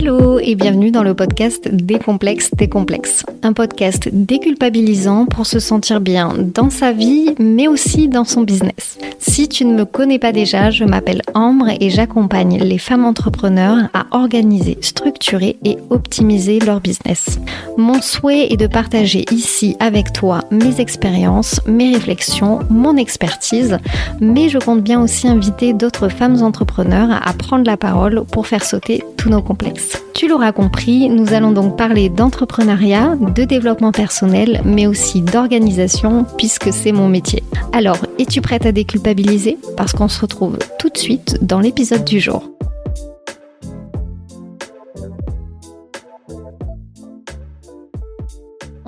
Hello et bienvenue dans le podcast Décomplexe tes complexes. Un podcast déculpabilisant pour se sentir bien dans sa vie mais aussi dans son business. Si tu ne me connais pas déjà, je m'appelle Ambre et j'accompagne les femmes entrepreneurs à organiser, structurer et optimiser leur business. Mon souhait est de partager ici avec toi mes expériences, mes réflexions, mon expertise, mais je compte bien aussi inviter d'autres femmes entrepreneurs à prendre la parole pour faire sauter tous nos complexes. Tu l'auras compris, nous allons donc parler d'entrepreneuriat, de développement personnel, mais aussi d'organisation, puisque c'est mon métier. Alors, es-tu prête à déculpabiliser? Parce qu'on se retrouve tout de suite dans l'épisode du jour.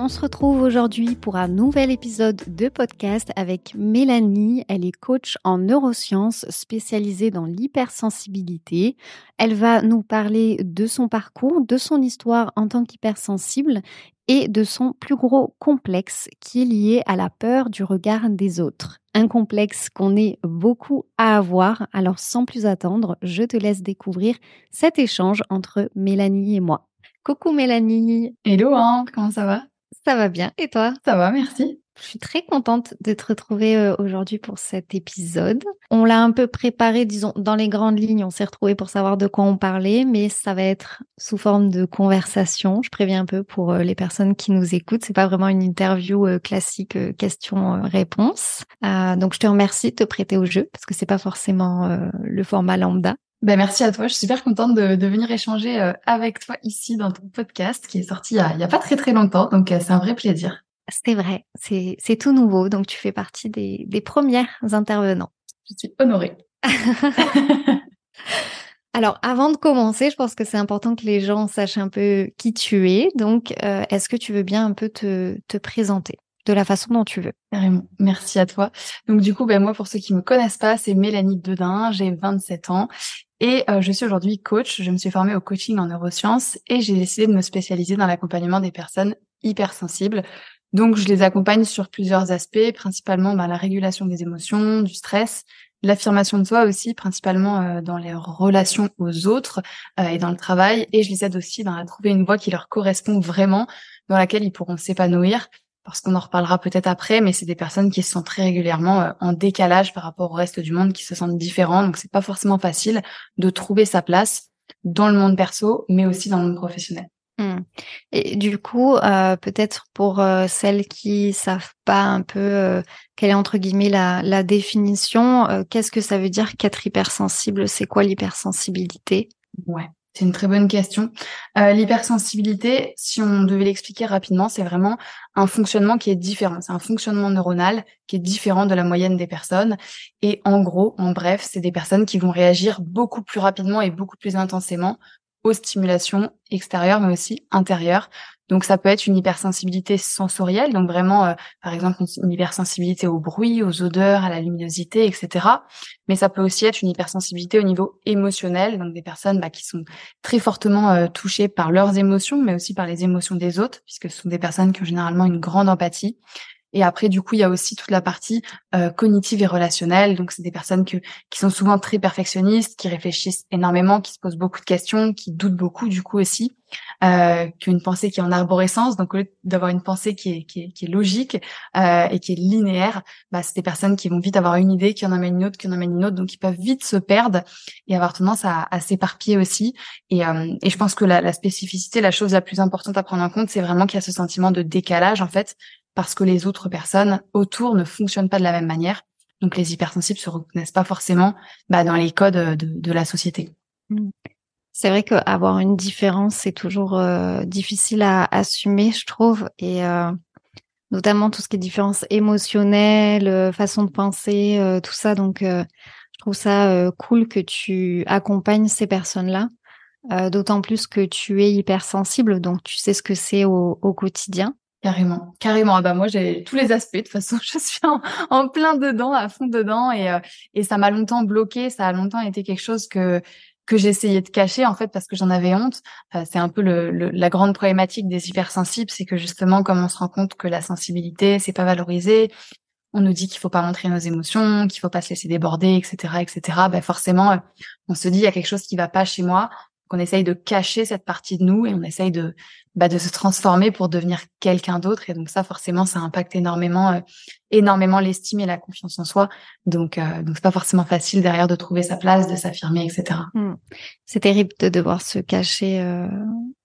On se retrouve aujourd'hui pour un nouvel épisode de podcast avec Mélanie. Elle est coach en neurosciences spécialisée dans l'hypersensibilité. Elle va nous parler de son parcours, de son histoire en tant qu'hypersensible et de son plus gros complexe qui est lié à la peur du regard des autres. Un complexe qu'on est beaucoup à avoir. Alors sans plus attendre, je te laisse découvrir cet échange entre Mélanie et moi. Coucou Mélanie. Hello, hein, comment ça va? Ça va bien. Et toi? Ça va, merci. Je suis très contente de te retrouver euh, aujourd'hui pour cet épisode. On l'a un peu préparé, disons, dans les grandes lignes. On s'est retrouvés pour savoir de quoi on parlait, mais ça va être sous forme de conversation. Je préviens un peu pour euh, les personnes qui nous écoutent. C'est pas vraiment une interview euh, classique question-réponse. donc, je te remercie de te prêter au jeu parce que c'est pas forcément le format lambda. Ben merci à toi. Je suis super contente de, de venir échanger euh, avec toi ici dans ton podcast qui est sorti il y a, pas très très longtemps. Donc euh, c'est un vrai plaisir. C'est vrai, c'est, tout nouveau. Donc tu fais partie des, des premières intervenants. Je suis honorée. Alors, avant de commencer, je pense que c'est important que les gens sachent un peu qui tu es. Donc, euh, est-ce que tu veux bien un peu te, te présenter de la façon dont tu veux? Merci à toi. Donc du coup, ben moi pour ceux qui me connaissent pas, c'est Mélanie Dedin, j'ai 27 ans et euh, je suis aujourd'hui coach. Je me suis formée au coaching en neurosciences et j'ai décidé de me spécialiser dans l'accompagnement des personnes hypersensibles. Donc, je les accompagne sur plusieurs aspects, principalement bah, la régulation des émotions, du stress, l'affirmation de soi aussi, principalement euh, dans les relations aux autres euh, et dans le travail. Et je les aide aussi à trouver une voie qui leur correspond vraiment, dans laquelle ils pourront s'épanouir parce qu'on en reparlera peut-être après, mais c'est des personnes qui se sentent très régulièrement euh, en décalage par rapport au reste du monde, qui se sentent différents. Donc c'est pas forcément facile de trouver sa place dans le monde perso, mais aussi dans le monde professionnel. Hmm. Et du coup, euh, peut-être pour euh, celles qui savent pas un peu quelle est entre guillemets la, la définition, qu'est-ce que ça veut dire qu'être hypersensible? C'est quoi l'hypersensibilité? Ouais. C'est une très bonne question. Euh, L'hypersensibilité, si on devait l'expliquer rapidement, c'est vraiment un fonctionnement qui est différent. C'est un fonctionnement neuronal qui est différent de la moyenne des personnes. Et en gros, en bref, c'est des personnes qui vont réagir beaucoup plus rapidement et beaucoup plus intensément aux stimulations extérieures, mais aussi intérieures. Donc ça peut être une hypersensibilité sensorielle, donc vraiment, euh, par exemple, une hypersensibilité au bruit, aux odeurs, à la luminosité, etc. Mais ça peut aussi être une hypersensibilité au niveau émotionnel, donc des personnes bah, qui sont très fortement euh, touchées par leurs émotions, mais aussi par les émotions des autres, puisque ce sont des personnes qui ont généralement une grande empathie. Et après, du coup, il y a aussi toute la partie euh, cognitive et relationnelle. Donc, c'est des personnes que, qui sont souvent très perfectionnistes, qui réfléchissent énormément, qui se posent beaucoup de questions, qui doutent beaucoup, du coup aussi, euh, qui ont une pensée qui est en arborescence. Donc, au lieu d'avoir une pensée qui est, qui est, qui est logique euh, et qui est linéaire, bah, c'est des personnes qui vont vite avoir une idée, qui en amènent une autre, qui en amènent une autre. Donc, ils peuvent vite se perdre et avoir tendance à, à s'éparpiller aussi. Et, euh, et je pense que la, la spécificité, la chose la plus importante à prendre en compte, c'est vraiment qu'il y a ce sentiment de décalage, en fait, parce que les autres personnes autour ne fonctionnent pas de la même manière. Donc les hypersensibles se reconnaissent pas forcément bah, dans les codes de, de la société. Mmh. C'est vrai qu'avoir une différence, c'est toujours euh, difficile à assumer, je trouve, et euh, notamment tout ce qui est différence émotionnelle, euh, façon de penser, euh, tout ça. Donc, euh, je trouve ça cool que tu accompagnes ces personnes-là, d'autant plus que tu es hypersensible, donc tu sais ce que c'est au, au quotidien. Carrément, carrément. Ah bah moi j'ai tous les aspects. De toute façon, je suis en, plein dedans, à fond dedans, et euh, et ça m'a longtemps bloqué. Ça a longtemps été quelque chose que que j'essayais de cacher en fait parce que j'en avais honte. Euh, c'est un peu le, la grande problématique des hypersensibles, c'est que justement, comme on se rend compte que la sensibilité c'est pas valorisé, on nous dit qu'il faut pas montrer nos émotions, qu'il faut pas se laisser déborder, etc., etc. Ben forcément, euh, on se dit il y a quelque chose qui va pas chez moi qu'on essaye de cacher cette partie de nous et on essaye de bah, de se transformer pour devenir quelqu'un d'autre. Et donc ça, forcément, ça impacte énormément, euh, énormément l'estime et la confiance en soi. Donc, euh, donc c'est pas forcément facile derrière de trouver sa place, de s'affirmer, etc. Hmm. C'est terrible de devoir se cacher, euh,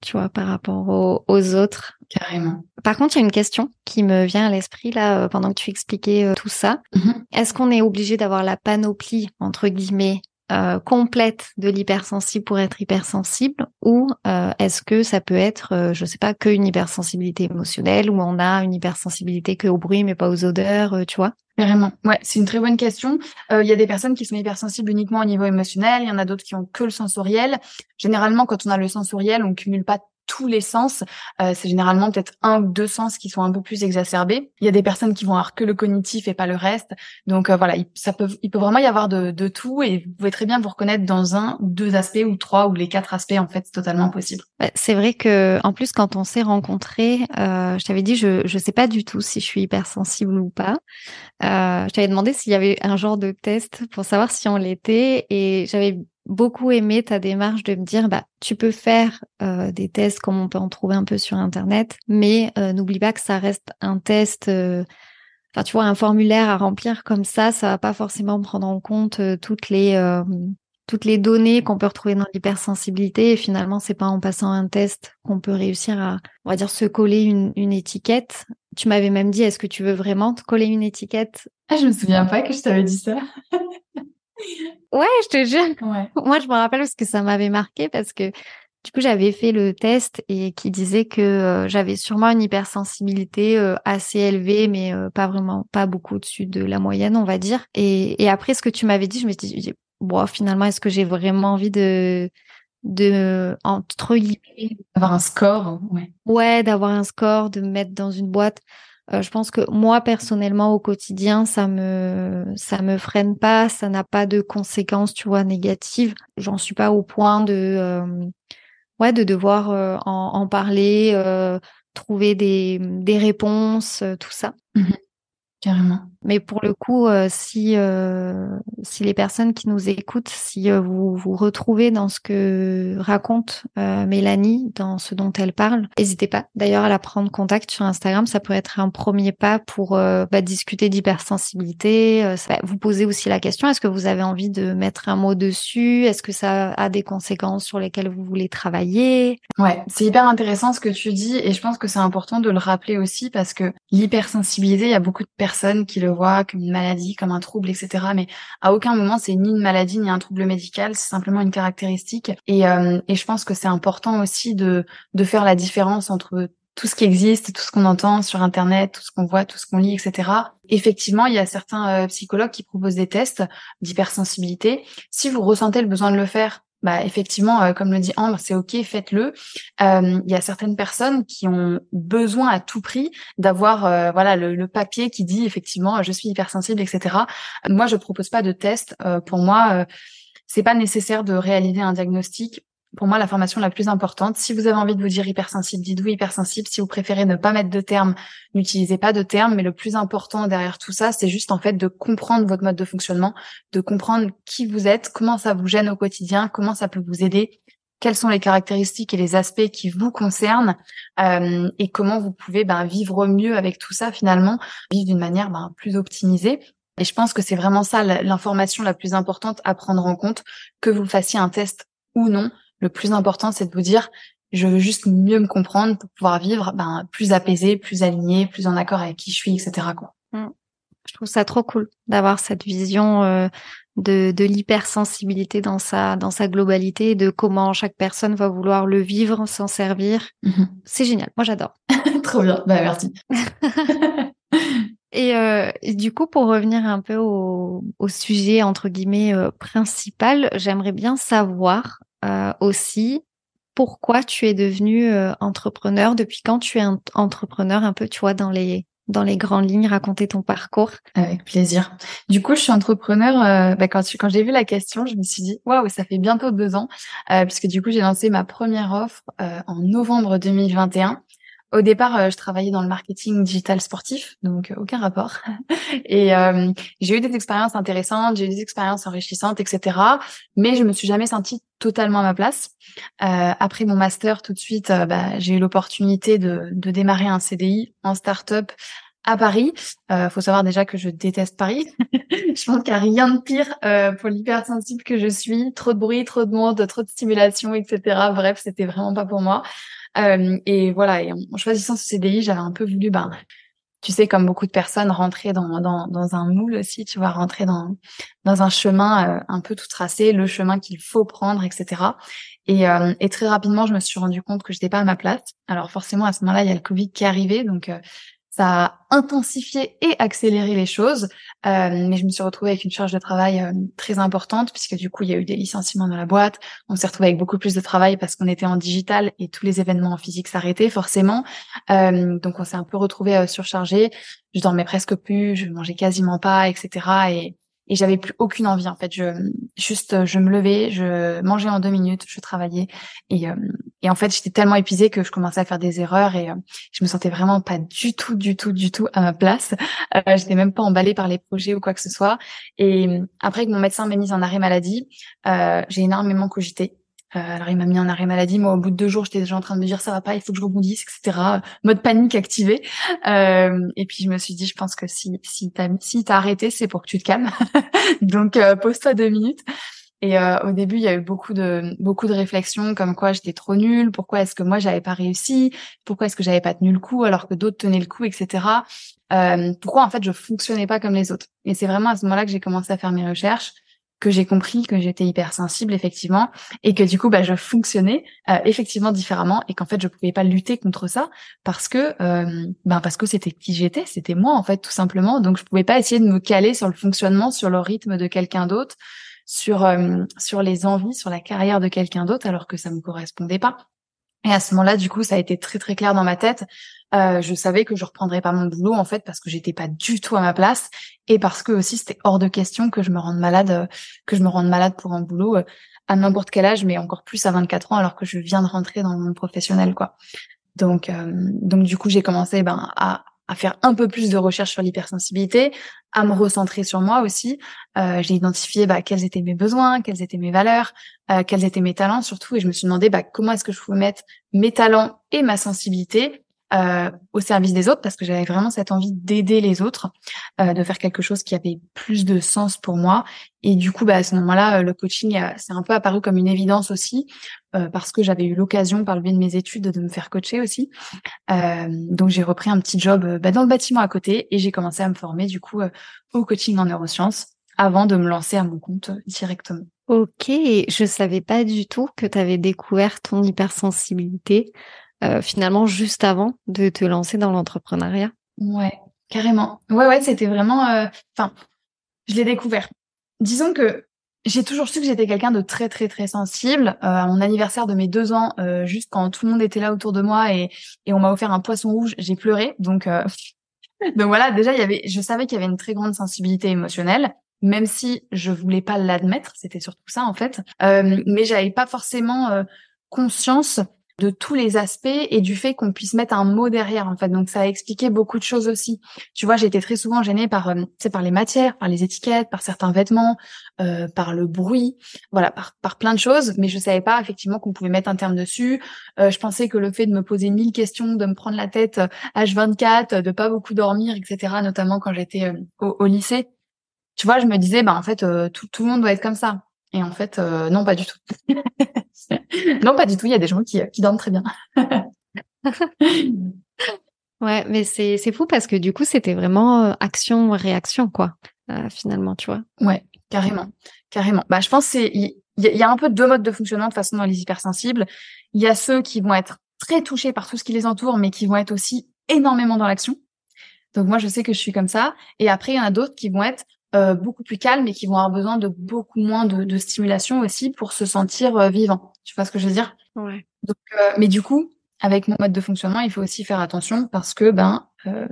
tu vois, par rapport aux, autres. Carrément. Par contre, il y a une question qui me vient à l'esprit là euh, pendant que tu expliquais tout ça. Mm-hmm. Est-ce qu'on est obligé d'avoir la panoplie entre guillemets euh, complète de l'hypersensible pour être hypersensible ou euh, est-ce que ça peut être, euh, je sais pas, que une hypersensibilité émotionnelle ou on a une hypersensibilité que au bruit mais pas aux odeurs, tu vois? Carrément. Ouais, c'est une très bonne question. Il y a des personnes qui sont hypersensibles uniquement au niveau émotionnel. Il y en a d'autres qui ont que le sensoriel. Généralement, quand on a le sensoriel, on cumule pas tous les sens. Euh, c'est généralement peut-être un ou deux sens qui sont un peu plus exacerbés. Il y a des personnes qui vont avoir que le cognitif et pas le reste. Donc euh, voilà, il, ça peut, il peut vraiment y avoir de, de, tout et vous pouvez très bien vous reconnaître dans un ou deux aspects ou trois ou les quatre aspects en fait, c'est totalement possible. C'est vrai que en plus quand on s'est rencontrés, euh, je t'avais dit je je sais pas du tout si je suis hypersensible ou pas. Euh, je t'avais demandé s'il y avait un genre de test pour savoir si on l'était et j'avais beaucoup aimé ta démarche de me dire bah tu peux faire euh, des tests comme on peut en trouver un peu sur internet mais euh, n'oublie pas que ça reste un test euh, enfin tu vois un formulaire à remplir comme ça ça va pas forcément prendre en compte toutes les toutes les données qu'on peut retrouver dans l'hypersensibilité. Et finalement c'est pas en passant un test qu'on peut réussir à on va dire se coller une, une étiquette. Tu m'avais même dit est-ce que tu veux vraiment te coller une étiquette? Ah je me souviens pas que je t'avais dit ça Ouais, je te jure. Moi, je me rappelle parce que ça m'avait marqué parce que du coup, j'avais fait le test et qui disait que euh, j'avais sûrement une hypersensibilité euh, assez élevée, mais euh, pas vraiment, pas beaucoup au-dessus de la moyenne, on va dire. Et, et après, ce que tu m'avais dit, je me suis dit, bon, finalement, est-ce que j'ai vraiment envie de, de entre guillemets, avoir un score, ouais. Ouais, d'avoir un score, de me mettre dans une boîte. Euh, je pense que moi personnellement au quotidien, ça me ça me freine pas, ça n'a pas de conséquences, tu vois, négatives. J'en suis pas au point de euh, ouais de devoir euh, en, en, parler, trouver des des réponses, tout ça. Mmh Carrément. Mais pour le coup, euh, si euh, si les personnes qui nous écoutent, si euh, vous vous retrouvez dans ce que raconte Mélanie, dans ce dont elle parle, n'hésitez pas. D'ailleurs, à la prendre contact sur Instagram, ça peut être un premier pas pour bah, discuter d'hypersensibilité. Bah, vous posez aussi la question est-ce que vous avez envie de mettre un mot dessus? Est-ce que ça a des conséquences sur lesquelles vous voulez travailler? Ouais, c'est hyper intéressant ce que tu dis et je pense que c'est important de le rappeler aussi parce que l'hypersensibilité, il y a beaucoup de personnes qui le voient comme une maladie, comme un trouble, etc. Mais à aucun moment c'est ni une maladie ni un trouble médical, c'est simplement une caractéristique. Et, euh, et je pense que c'est important aussi de, de faire la différence entre tout ce qui existe, tout ce qu'on entend sur Internet, tout ce qu'on voit, tout ce qu'on lit, etc. Effectivement, il y a certains euh, psychologues qui proposent des tests d'hypersensibilité. Si vous ressentez le besoin de le faire, bah effectivement, euh, comme le dit Ambre, c'est ok, faites-le. Euh, il y a certaines personnes qui ont besoin à tout prix d'avoir euh, voilà le, papier qui dit effectivement je suis hypersensible, etc. Moi, je propose pas de test. pour moi, c'est pas nécessaire de réaliser un diagnostic pour moi la formation la plus importante. Si vous avez envie de vous dire hypersensible, dites-vous hypersensible. Si vous préférez ne pas mettre de termes, n'utilisez pas de termes. Mais le plus important derrière tout ça, c'est juste en fait de comprendre votre mode de fonctionnement, de comprendre qui vous êtes, comment ça vous gêne au quotidien, comment ça peut vous aider, quelles sont les caractéristiques et les aspects qui vous concernent euh, et comment vous pouvez ben, vivre mieux avec tout ça finalement, vivre d'une manière ben, plus optimisée. Et je pense que c'est vraiment ça l'information la plus importante à prendre en compte, que vous fassiez un test ou non le plus important, c'est de vous dire, je veux juste mieux me comprendre pour pouvoir vivre ben, plus apaisé, plus aligné, plus en accord avec qui je suis, etc. Quoi. Mmh. Je trouve ça trop cool d'avoir cette vision euh, de, de l'hypersensibilité dans sa dans sa globalité, de comment chaque personne va vouloir le vivre, s'en servir. Mmh c'est génial. Moi, j'adore. trop bien. Bah merci. Euh, et, du coup, pour revenir un peu au, au sujet entre guillemets euh, principal, j'aimerais bien savoir euh, aussi pourquoi tu es devenu euh, entrepreneur, depuis quand tu es entrepreneur, un peu, tu vois, dans les dans les grandes lignes, raconter ton parcours. Avec plaisir. Du coup, je suis entrepreneur. Euh, bah, quand quand j'ai vu la question, je me suis dit waouh, ça fait bientôt deux ans, puisque du coup j'ai lancé ma première offre en novembre 2021. Au départ, je travaillais dans le marketing digital sportif, donc aucun rapport. Et j'ai eu des expériences intéressantes, j'ai eu des expériences enrichissantes, etc. Mais je me suis jamais sentie totalement à ma place. après mon master, tout de suite, bah, j'ai eu l'opportunité de, de démarrer un CDI en start-up à Paris. Euh, faut savoir déjà que je déteste Paris. je pense qu'il n'y a rien de pire euh, pour l'hypersensible que je suis. Trop de bruit, trop de monde, trop de stimulation, etc. Bref, c'était vraiment pas pour moi. Euh, et voilà, et en, choisissant ce CDI, j'avais un peu voulu, ben, tu sais, comme beaucoup de personnes, rentrer dans, dans, dans un moule aussi, tu vois, rentrer dans, dans un chemin euh, un peu tout tracé, le chemin qu'il faut prendre, etc. Et, euh, et, très rapidement, je me suis rendu compte que j'étais pas à ma place. Alors forcément, à ce moment-là, il y a le Covid qui est arrivé, donc euh, ça a intensifié et accéléré les choses, euh, mais je me suis retrouvée avec une charge de travail euh, très importante puisque du coup il y a eu des licenciements dans la boîte. On s'est retrouvé avec beaucoup plus de travail parce qu'on était en digital et tous les événements en physique s'arrêtaient forcément. Euh, donc on s'est un peu retrouvé surchargé. Je dormais presque plus, je mangeais quasiment pas, etc. Et et j'avais plus aucune envie en fait. Je juste je me levais je mangeais en deux minutes je travaillais. Et euh, et en fait j'étais tellement épuisée que je commençais à faire des erreurs et euh, je me sentais vraiment pas du tout du tout du tout à ma place. Euh, j'étais même pas emballée par les projets ou quoi que ce soit. Et après que mon médecin m'ait mise en arrêt maladie euh, j'ai énormément cogité. euh, alors il m'a mis en arrêt maladie. Moi, au bout de deux jours, j'étais déjà en train de me dire ça va pas, il faut que je rebondisse, etc. Mode panique activé. Euh, et puis je me suis dit, je pense que si si t'as si t'as arrêté, c'est pour que tu te calmes. Donc euh, pose-toi deux minutes. Et euh, au début, il y a eu beaucoup de beaucoup de réflexions comme quoi j'étais trop nulle, pourquoi est-ce que moi j'avais pas réussi, pourquoi est-ce que j'avais pas tenu le coup alors que d'autres tenaient le coup, etc. Euh, pourquoi en fait je fonctionnais pas comme les autres. Et c'est vraiment à ce moment-là que j'ai commencé à faire mes recherches que j'ai compris que j'étais hypersensible effectivement et que du coup bah je fonctionnais euh, effectivement différemment et qu'en fait je pouvais pas lutter contre ça parce que euh, ben parce que c'était qui j'étais c'était moi en fait tout simplement. Donc je pouvais pas essayer de me caler sur le fonctionnement sur le rythme de quelqu'un d'autre sur euh, sur les envies sur la carrière de quelqu'un d'autre alors que ça me correspondait pas et à ce moment-là, du coup, ça a été très très clair dans ma tête. Euh, je savais que je reprendrais pas mon boulot en fait parce que j'étais pas du tout à ma place et parce que aussi c'était hors de question que je me rende malade, euh, que je me rende malade pour un boulot euh, à n'importe quel âge, mais encore plus à 24 ans alors que je viens de rentrer dans le monde professionnel quoi. Donc donc du coup j'ai commencé ben à à faire un peu plus de recherche sur l'hypersensibilité, à me recentrer sur moi aussi. Euh, j'ai identifié bah, quels étaient mes besoins, quelles étaient mes valeurs, euh, quels étaient mes talents surtout, et je me suis demandé bah, comment est-ce que je pouvais mettre mes talents et ma sensibilité euh, au service des autres parce que j'avais vraiment cette envie d'aider les autres, euh, de faire quelque chose qui avait plus de sens pour moi. Et du coup, bah, à ce moment-là, euh, le coaching, c'est un peu apparu comme une évidence aussi euh, parce que j'avais eu l'occasion par le biais de mes études de me faire coacher aussi. Euh, donc j'ai repris un petit job bah, dans le bâtiment à côté et j'ai commencé à me former du coup au coaching en neurosciences avant de me lancer à mon compte directement. Ok, je savais pas du tout que tu avais découvert ton hypersensibilité. Euh, finalement juste avant de te lancer dans l'entrepreneuriat Ouais, carrément. Ouais, ouais, c'était vraiment. Euh, enfin, je l'ai découvert. Disons que j'ai toujours su que j'étais quelqu'un de très très très sensible. Euh, à mon anniversaire de mes deux ans, juste quand tout le monde était là autour de moi et, et on m'a offert un poisson rouge, j'ai pleuré. Donc donc voilà, déjà il y avait, je savais qu'il y avait une très grande sensibilité émotionnelle, même si je voulais pas l'admettre. C'était surtout ça en fait. mais j'avais pas forcément conscience de tous les aspects et du fait qu'on puisse mettre un mot derrière en fait. Donc ça a expliqué beaucoup de choses aussi. Tu vois, j'étais très souvent gênée par euh, par les matières, par les étiquettes, par certains vêtements, euh, par le bruit, voilà, par, par plein de choses, mais je savais pas effectivement qu'on pouvait mettre un terme dessus. Euh, je pensais que le fait de me poser mille questions, de me prendre la tête H24, de pas beaucoup dormir, etc., notamment quand j'étais au, au, lycée, tu vois, je me disais, bah en fait, tout, tout le monde doit être comme ça. Et en fait, non, pas du tout. non, pas du tout. Il y a des gens qui, qui dorment très bien. ouais, mais c'est, c'est fou parce que du coup, c'était vraiment euh, action-réaction, quoi, euh, finalement, tu vois. Ouais, carrément. Carrément. Bah, je pense c'est, il y, a un peu deux modes de fonctionnement de façon dans les hypersensibles. Il y a ceux qui vont être très touchés par tout ce qui les entoure, mais qui vont être aussi énormément dans l'action. Donc moi, je sais que je suis comme ça. Et après, il y en a d'autres qui vont être euh, beaucoup plus calmes et qui vont avoir besoin de beaucoup moins de, de stimulation aussi pour se sentir euh, vivant. Tu vois ce que je veux dire? Ouais. Donc, euh, mais du coup, avec mon mode de fonctionnement, il faut aussi faire attention parce que ben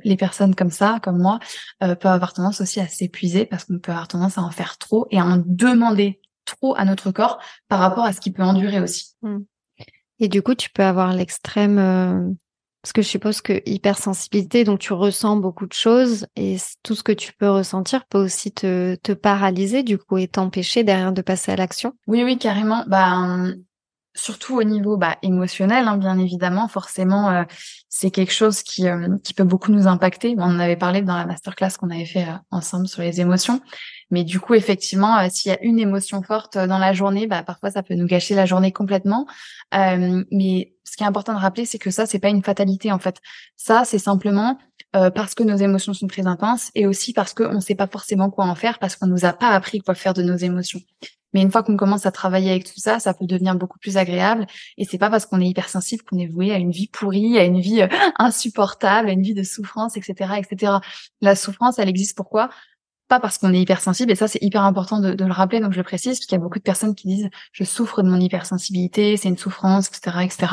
les personnes comme ça, comme moi, peuvent avoir tendance aussi à s'épuiser parce qu'on peut avoir tendance à en faire trop et à en demander trop à notre corps par rapport à ce qu'il peut endurer aussi. Mmh. Et du coup, tu peux avoir l'extrême Parce que je suppose que hypersensibilité, donc tu ressens beaucoup de choses et tout ce que tu peux ressentir peut aussi te, te paralyser du coup et t'empêcher derrière de passer à l'action. Oui, oui, carrément. Bah, surtout au niveau bah, émotionnel, hein, bien évidemment, forcément, euh, c'est quelque chose qui, euh, qui peut beaucoup nous impacter. On en avait parlé dans la masterclass qu'on avait fait euh, ensemble sur les émotions. Mais du coup, effectivement, s'il y a une émotion forte dans la journée, bah, parfois ça peut nous gâcher la journée complètement. mais ce qui est important de rappeler, c'est que ça, c'est pas une fatalité en fait. Ça, c'est simplement parce que nos émotions sont très intenses et aussi parce qu'on ne sait pas forcément quoi en faire, parce qu'on nous a pas appris quoi faire de nos émotions. Mais une fois qu'on commence à travailler avec tout ça, ça peut devenir beaucoup plus agréable. Et c'est pas parce qu'on est hypersensible qu'on est voué à une vie pourrie, à une vie euh, insupportable, à une vie de souffrance, etc., etc. La souffrance, elle existe pourquoi? Pas parce qu'on est hypersensible. Et ça, c'est hyper important de, le rappeler. Donc je le précise parce qu'il y a beaucoup de personnes qui disent je souffre de mon hypersensibilité, c'est une souffrance, etc., etc.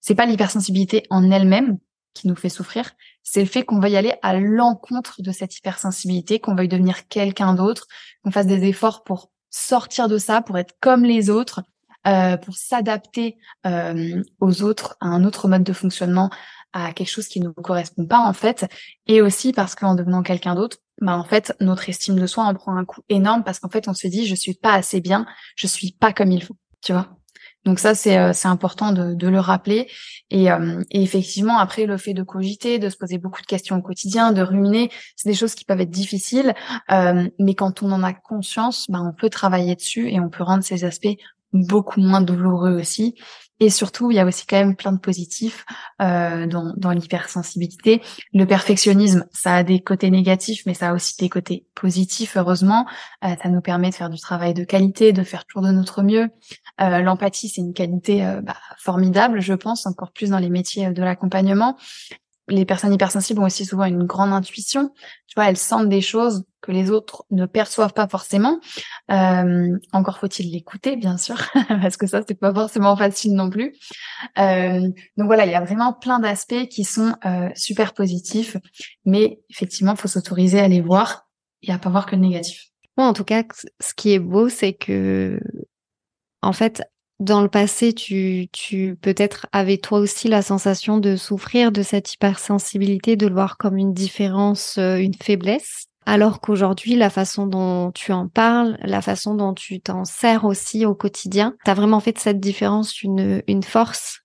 C'est pas l'hypersensibilité en elle-même qui nous fait souffrir, c'est le fait qu'on veuille aller à l'encontre de cette hypersensibilité, qu'on veuille devenir quelqu'un d'autre, qu'on fasse des efforts pour sortir de ça, pour être comme les autres, euh, pour s'adapter euh, aux autres, à un autre mode de fonctionnement, à quelque chose qui ne nous correspond pas en fait, et aussi parce qu'en devenant quelqu'un d'autre, bah en fait notre estime de soi en prend un coup énorme parce qu'en fait on se dit je suis pas assez bien, je suis pas comme il faut, tu vois. Donc ça, c'est euh, c'est important de, de, le rappeler. Et, euh, et, effectivement, après, le fait de cogiter, de se poser beaucoup de questions au quotidien, de ruminer, c'est des choses qui peuvent être difficiles. Euh, mais quand on en a conscience, ben, on peut travailler dessus et on peut rendre ces aspects beaucoup moins douloureux aussi. Et surtout, il y a aussi quand même plein de positifs euh, dans, dans l'hypersensibilité. Le perfectionnisme, ça a des côtés négatifs, mais ça a aussi des côtés positifs, heureusement. Euh, ça nous permet de faire du travail de qualité, de faire toujours de notre mieux. Euh, L'empathie, c'est une qualité euh, bah, formidable, je pense, encore plus dans les métiers de l'accompagnement les personnes hypersensibles ont aussi souvent une grande intuition. Tu vois, elles sentent des choses que les autres ne perçoivent pas forcément. Euh, encore faut-il l'écouter, bien sûr, parce que ça, c'est pas forcément facile non plus. Euh, donc voilà, il y a vraiment plein d'aspects qui sont euh, super positifs, mais effectivement, faut s'autoriser à les voir et à pas voir que le négatif. Bon, en tout cas, ce qui est beau, c'est que, en fait, dans le passé, tu, tu peut-être avais toi aussi la sensation de souffrir de cette hypersensibilité, de le voir comme une différence, euh, une faiblesse. Alors qu'aujourd'hui, la façon dont tu en parles, la façon dont tu t'en sers aussi au quotidien, tu as vraiment fait de cette différence une, une force.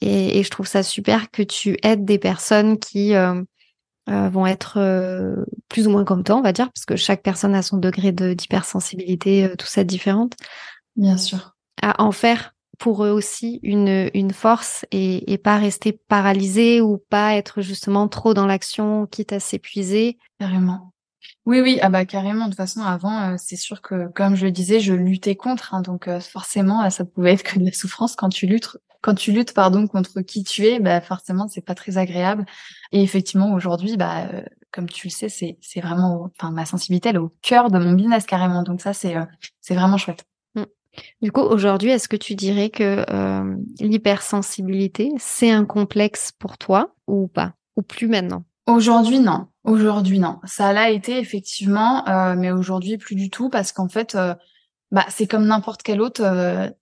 Et, et, je trouve ça super que tu aides des personnes qui euh, euh, vont être plus ou moins comme toi, on va dire, parce que chaque personne a son degré d'hypersensibilité, tout ça différente. Bien sûr à en faire pour eux aussi une, une force et, et pas rester paralysé ou pas être justement trop dans l'action, quitte à s'épuiser. Carrément. Oui, oui, ah bah carrément. De toute façon, avant, euh, c'est sûr que, comme je le disais, je luttais contre, hein, donc euh, forcément, ça pouvait être que de la souffrance quand tu luttes, quand tu luttes, pardon, contre qui tu es. Bah forcément, c'est pas très agréable. Et effectivement, aujourd'hui, bah euh, comme tu le sais, c'est c'est vraiment, enfin, ma sensibilité, elle est au cœur de mon business carrément. Donc ça, c'est c'est vraiment chouette. Du coup, aujourd'hui, est-ce que tu dirais que euh, l'hypersensibilité, c'est un complexe pour toi ou pas Ou plus maintenant? Aujourd'hui, non. Aujourd'hui, non. Ça l'a été effectivement, euh, mais aujourd'hui, plus du tout, parce qu'en fait, euh, bah, c'est comme n'importe quelle autre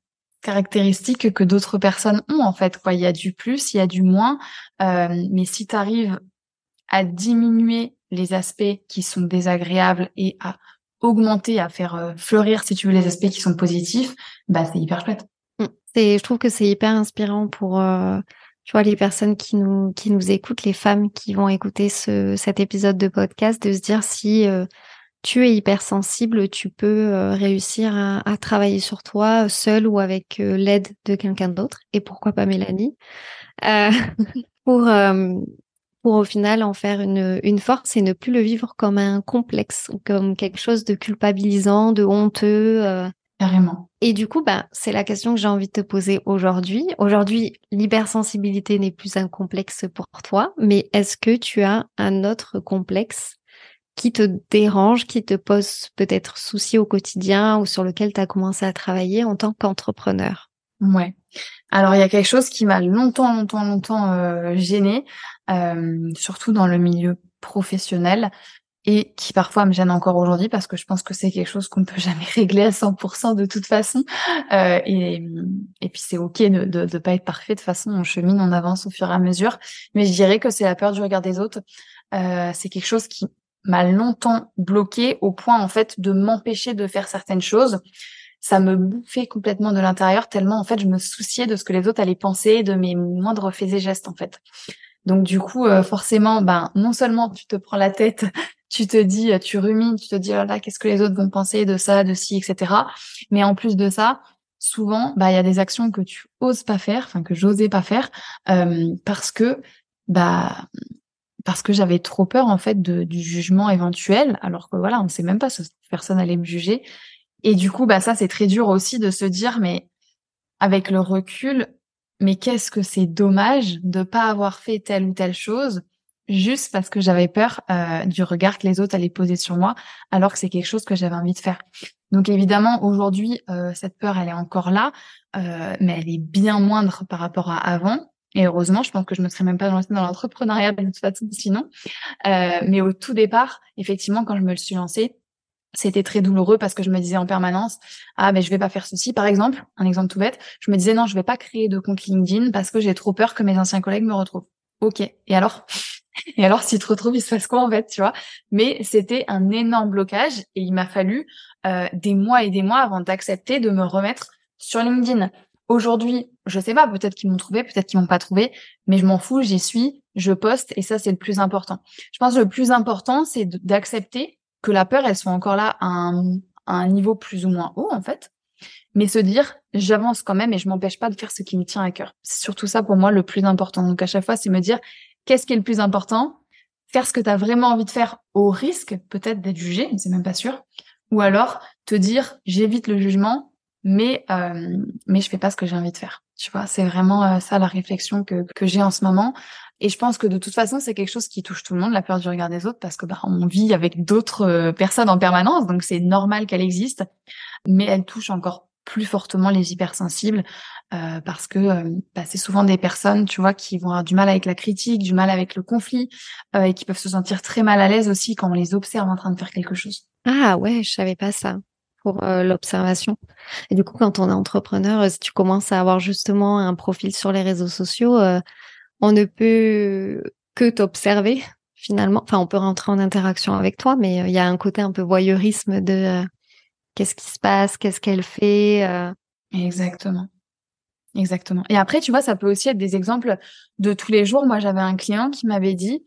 caractéristique que d'autres personnes ont, en fait. Quoi. Il y a du plus, il y a du moins, mais si tu arrives à diminuer les aspects qui sont désagréables et à augmenter, à faire euh, fleurir, si tu veux, les aspects qui sont positifs, bah c'est hyper chouette. Mm. C'est, je trouve que c'est hyper inspirant pour, euh, tu vois, les personnes qui nous qui nous écoutent, les femmes qui vont écouter ce, cet épisode de podcast, de se dire si euh, tu es hypersensible, tu peux réussir à, travailler sur toi seul ou avec l'aide de quelqu'un d'autre. Et pourquoi pas Mélanie pour pour au final en faire une, une force et ne plus le vivre comme un complexe ou comme quelque chose de culpabilisant, de honteux. Euh. Carrément. Et du coup, bah, c'est la question que j'ai envie de te poser aujourd'hui. Aujourd'hui, l'hypersensibilité n'est plus un complexe pour toi, mais est-ce que tu as un autre complexe qui te dérange, qui te pose peut-être souci au quotidien ou sur lequel tu as commencé à travailler en tant qu'entrepreneur? Ouais. Alors il y a quelque chose qui m'a longtemps, longtemps, longtemps euh, gênée, euh, surtout dans le milieu professionnel. et qui parfois me gêne encore aujourd'hui parce que je pense que c'est quelque chose qu'on ne peut jamais régler à 100% de toute façon. Euh, et, et puis c'est ok de, de, pas être parfait. De toute façon, on chemine, on avance au fur et à mesure. Mais je dirais que c'est la peur du regard des autres. Euh, c'est quelque chose qui m'a longtemps bloqué au point en fait de m'empêcher de faire certaines choses. Ça me bouffait complètement de l'intérieur tellement en fait je me souciais de ce que les autres allaient penser, de mes moindres faits et gestes en fait. Donc du coup, euh, forcément, ben non seulement tu te prends la tête, tu te dis, tu rumines, tu te dis oh là qu'est-ce que les autres vont penser de ça, de ci, etc. Mais en plus de ça, souvent, bah il y a des actions que tu oses pas faire, enfin que j'osais pas faire, euh, parce que bah parce que j'avais trop peur en fait du jugement éventuel, alors que voilà, on sait même pas si personne allait me juger. Et du coup, bah ça c'est très dur aussi de se dire, mais avec le recul, mais qu'est-ce que c'est dommage de pas avoir fait telle ou telle chose juste parce que j'avais peur euh, du regard que les autres allaient poser sur moi, alors que c'est quelque chose que j'avais envie de faire. Donc évidemment, aujourd'hui, euh, cette peur, elle est encore là, euh, mais elle est bien moindre par rapport à avant. Et heureusement, je pense que je me serais même pas lancée dans l'entrepreneuriat de toute façon sinon. mais au tout départ, effectivement, quand je me le suis lancée, c'était très douloureux parce que je me disais en permanence ah ben je vais pas faire ceci par exemple un exemple tout bête. Je me disais non je vais pas créer de compte LinkedIn parce que j'ai trop peur que mes anciens collègues me retrouvent ok. Et alors et alors s'ils te retrouvent il se passe quoi en fait tu vois? Mais c'était un énorme blocage et il m'a fallu euh, des mois et des mois avant d'accepter de me remettre sur LinkedIn. Aujourd'hui je sais pas peut-être qu'ils m'ont trouvé peut-être qu'ils m'ont pas trouvé mais je m'en fous j'y suis je poste et ça c'est le plus important. Je pense que le plus important c'est d'accepter que la peur, elle soit encore là à un, niveau plus ou moins haut, en fait. Mais se dire, j'avance quand même et je m'empêche pas de faire ce qui me tient à cœur. C'est surtout ça pour moi le plus important. Donc à chaque fois, c'est me dire, qu'est-ce qui est le plus important? Faire ce que tu as vraiment envie de faire au risque peut-être d'être jugé, mais c'est même pas sûr. Ou alors te dire, j'évite le jugement, mais euh, mais je fais pas ce que j'ai envie de faire. Tu vois, c'est vraiment euh, ça la réflexion que, que j'ai en ce moment. Et je pense que de toute façon, c'est quelque chose qui touche tout le monde, la peur du regard des autres, parce que bah, on vit avec d'autres euh, personnes en permanence, donc c'est normal qu'elle existe, mais elle touche encore plus fortement les hypersensibles euh, parce que euh, bah, c'est souvent des personnes, tu vois, qui vont avoir du mal avec la critique, du mal avec le conflit euh, et qui peuvent se sentir très mal à l'aise aussi quand on les observe en train de faire quelque chose. Ah ouais, je savais pas ça pour euh, l'observation. Et du coup, quand on est entrepreneur, si tu commences à avoir justement un profil sur les réseaux sociaux, on ne peut que t'observer finalement. Enfin, on peut rentrer en interaction avec toi, mais euh, il y a un côté un peu voyeurisme de euh, qu'est-ce qui se passe, qu'est-ce qu'elle fait. Euh. Exactement. Exactement. Et après, tu vois, ça peut aussi être des exemples de tous les jours. Moi, j'avais un client qui m'avait dit,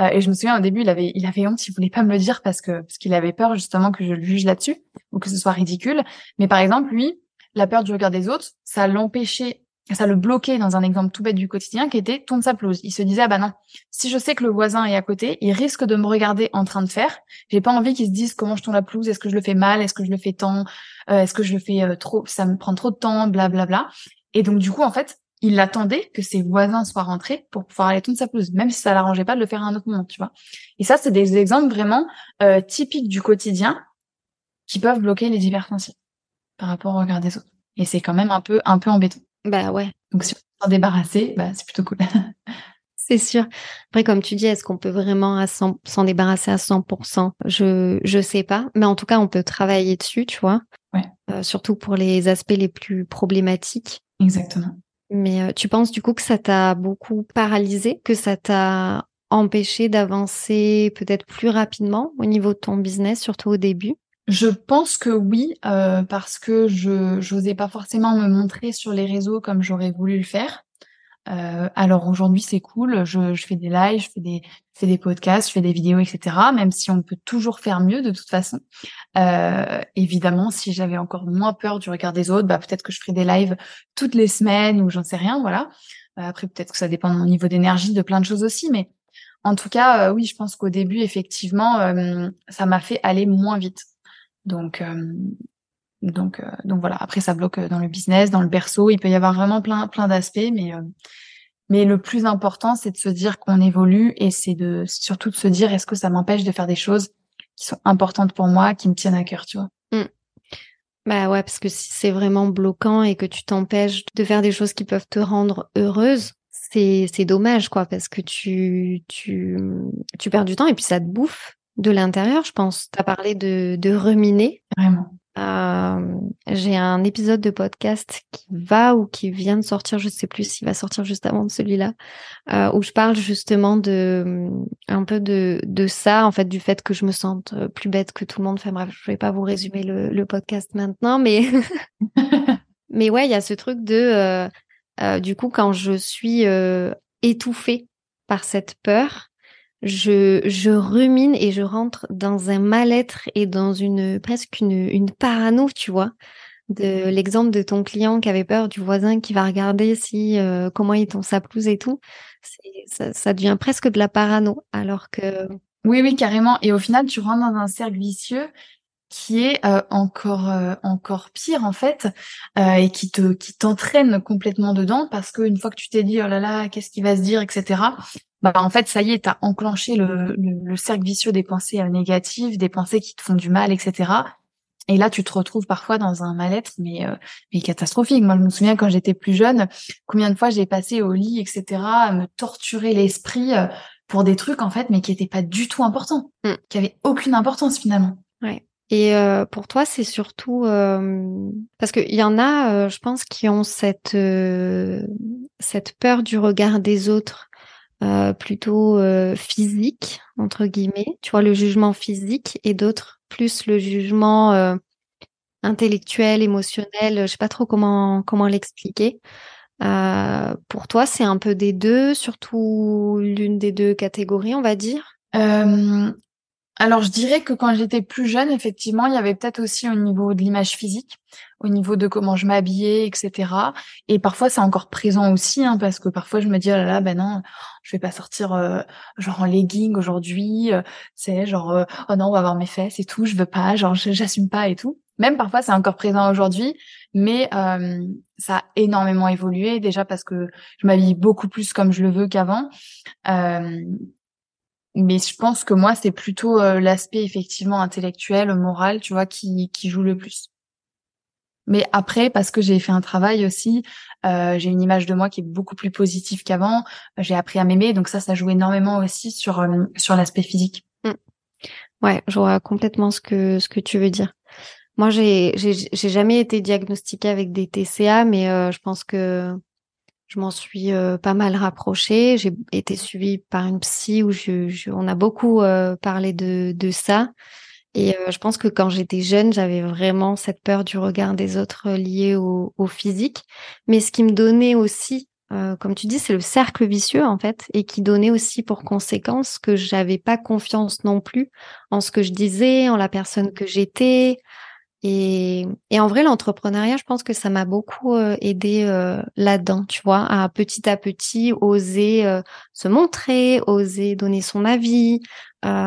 et je me souviens au début, il avait, il avait honte, il voulait pas me le dire parce que parce qu'il avait peur justement que je le juge là-dessus ou que ce soit ridicule. Mais par exemple, lui, la peur du regard des autres, ça l'empêchait ça le bloquait dans un exemple tout bête du quotidien qui était tourne sa pelouse. Il se disait ah bah non, si je sais que le voisin est à côté, il risque de me regarder en train de faire. J'ai pas envie qu'il se dise comment je tourne la pelouse, est-ce que je le fais mal, est-ce que je le fais tant, euh, est-ce que je le fais euh, trop, ça me prend trop de temps, blablabla. Bla, bla. Et donc du coup en fait, il attendait que ses voisins soient rentrés pour pouvoir aller tourner sa pelouse, même si ça l'arrangeait pas de le faire à un autre moment, tu vois. Et ça c'est des exemples vraiment euh, typiques du quotidien qui peuvent bloquer les hypersensibles par rapport au regard des autres. Et c'est quand même un peu un peu embêtant. Bah ouais. Donc si on peut s'en débarrasser, bah, c'est plutôt cool. c'est sûr. Après, comme tu dis, est-ce qu'on peut vraiment s'en débarrasser à 100% Je je sais pas, mais en tout cas, on peut travailler dessus, tu vois. Ouais. Euh, surtout pour les aspects les plus problématiques. Exactement. Mais euh, tu penses du coup que ça t'a beaucoup paralysé, que ça t'a empêché d'avancer peut-être plus rapidement au niveau de ton business, surtout au début? Je pense que oui, euh, parce que je n'osais pas forcément me montrer sur les réseaux comme j'aurais voulu le faire. Euh, alors aujourd'hui c'est cool, je, je, fais des lives, je fais des, je fais des podcasts, je fais des vidéos, etc. Même si on peut toujours faire mieux de toute façon. Euh, évidemment, si j'avais encore moins peur du regard des autres, bah peut-être que je ferais des lives toutes les semaines ou j'en sais rien, voilà. Euh, après peut-être que ça dépend de mon niveau d'énergie, de plein de choses aussi, mais en tout cas, euh, oui, je pense qu'au début effectivement, euh, ça m'a fait aller moins vite. Donc, euh, donc, euh, donc voilà. Après, ça bloque dans le business, dans le berceau. Il peut y avoir vraiment plein, plein d'aspects, mais euh, mais le plus important, c'est de se dire qu'on évolue et c'est de surtout de se dire est-ce que ça m'empêche de faire des choses qui sont importantes pour moi, qui me tiennent à cœur, tu vois? Mmh. Bah ouais, parce que si c'est vraiment bloquant et que tu t'empêches de faire des choses qui peuvent te rendre heureuse, c'est c'est dommage quoi, parce que tu tu tu perds du temps et puis ça te bouffe de l'intérieur, je pense. Tu as parlé de, de ruminer. Vraiment. Euh, j'ai un épisode de podcast qui va ou qui vient de sortir, je sais plus s'il va sortir juste avant de celui-là, euh, où je parle justement de un peu de, de ça, en fait, du fait que je me sente plus bête que tout le monde. Enfin bref, je vais pas vous résumer le, le podcast maintenant, mais mais ouais, il y a ce truc de euh, euh du coup quand je suis euh, étouffée par cette peur, je, je rumine et je rentre dans un mal-être et dans une presque une, une parano, tu vois. De l'exemple de ton client qui avait peur du voisin qui va regarder si euh, comment il tombe sa pelouse et tout, ça, ça devient presque de la parano. Alors que oui, oui, carrément. Et au final, tu rentres dans un cercle vicieux qui est euh, encore euh, encore pire en fait euh, et qui te qui t'entraîne complètement dedans parce qu'une fois que tu t'es dit oh là là qu'est-ce qui va se dire etc bah en fait ça y est t'as enclenché le, le, cercle vicieux des pensées négatives des pensées qui te font du mal etc et là tu te retrouves parfois dans un mal-être mais mais catastrophique. Moi je me souviens quand j'étais plus jeune combien de fois j'ai passé au lit etc à me torturer l'esprit pour des trucs en fait mais qui étaient pas du tout importants mm. qui avaient aucune importance finalement. Ouais. Et euh, pour toi, c'est surtout euh, parce qu'il y en a, euh, je pense, qui ont cette cette peur du regard des autres, plutôt physique entre guillemets. Tu vois le jugement physique et d'autres plus le jugement intellectuel, émotionnel. Je sais pas trop comment comment l'expliquer. pour toi, c'est un peu des deux, surtout l'une des deux catégories, on va dire. Alors, je dirais que quand j'étais plus jeune, effectivement, il y avait peut-être aussi au niveau de l'image physique, au niveau de comment je m'habillais, etc. Et parfois, c'est encore présent aussi, hein, parce que parfois, je me dis, oh là là, ben non, je vais pas sortir euh, genre en legging aujourd'hui. Euh, c'est genre, euh, oh non, on va voir mes fesses et tout, je veux pas, genre, j'assume pas et tout. Même parfois, c'est encore présent aujourd'hui, mais ça a énormément évolué déjà parce que je m'habille beaucoup plus comme je le veux qu'avant. Mais je pense que moi, c'est plutôt euh, l'aspect effectivement intellectuel, moral, tu vois, qui, qui joue le plus. Mais après, parce que j'ai fait un travail aussi, euh, j'ai une image de moi qui est beaucoup plus positive qu'avant. J'ai appris à m'aimer, donc ça, ça joue énormément aussi sur euh, sur l'aspect physique. Mmh. Ouais, je vois complètement ce que ce que tu veux dire. Moi, j'ai j'ai jamais été diagnostiquée avec des TCA, mais euh, je pense que je m'en suis euh, pas mal rapprochée. J'ai été suivie par une psy où je, on a beaucoup euh, parlé de, de ça. Et euh, je pense que quand j'étais jeune, j'avais vraiment cette peur du regard des autres lié au, au physique. Mais ce qui me donnait aussi, comme tu dis, c'est le cercle vicieux en fait, et qui donnait aussi pour conséquence que j'avais pas confiance non plus en ce que je disais, en la personne que j'étais, et, et, en vrai, l'entrepreneuriat, je pense que ça m'a beaucoup euh, aidé euh, là-dedans, tu vois, à petit à petit oser euh, se montrer, oser donner son avis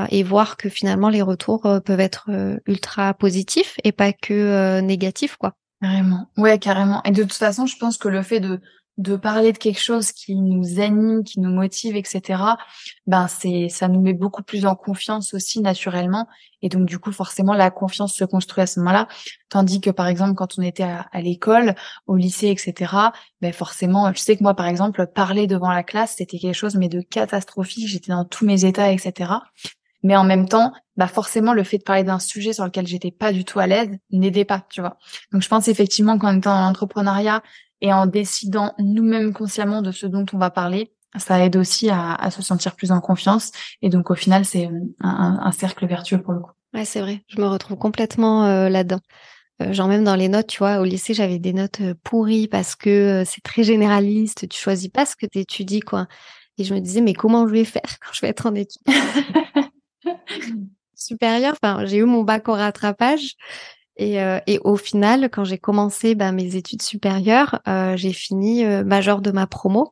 et voir que finalement les retours peuvent être ultra positifs et pas que négatifs, quoi. Carrément. Ouais, carrément. Et de toute façon, je pense que le fait de de parler de quelque chose qui nous anime, qui nous motive, etc. Ben c'est ça nous met beaucoup plus en confiance aussi naturellement et donc du coup forcément la confiance se construit à ce moment-là. Tandis que par exemple quand on était à, l'école, au lycée, etc. Ben forcément, je sais que moi par exemple parler devant la classe c'était quelque chose mais de catastrophique. J'étais dans tous mes états, etc. Mais en même temps, bah forcément le fait de parler d'un sujet sur lequel j'étais pas du tout à l'aise n'aidait pas, tu vois. Donc je pense effectivement qu'en étant dans l'entrepreneuriat et en décidant nous-mêmes consciemment de ce dont on va parler, ça aide aussi à, se sentir plus en confiance. Et donc au final, c'est euh, un, cercle vertueux pour le coup. Ouais, c'est vrai. Je me retrouve complètement euh, là-dedans. Euh, genre même dans les notes, tu vois, au lycée, j'avais des notes pourries parce que c'est très généraliste. Tu choisis pas ce que tu étudies, quoi. Et je me disais, mais comment je vais faire quand je vais être en études supérieure Enfin, j'ai eu mon bac au rattrapage et, euh, et, au final, quand j'ai commencé bah, mes études supérieures, euh, j'ai fini euh, major de ma promo.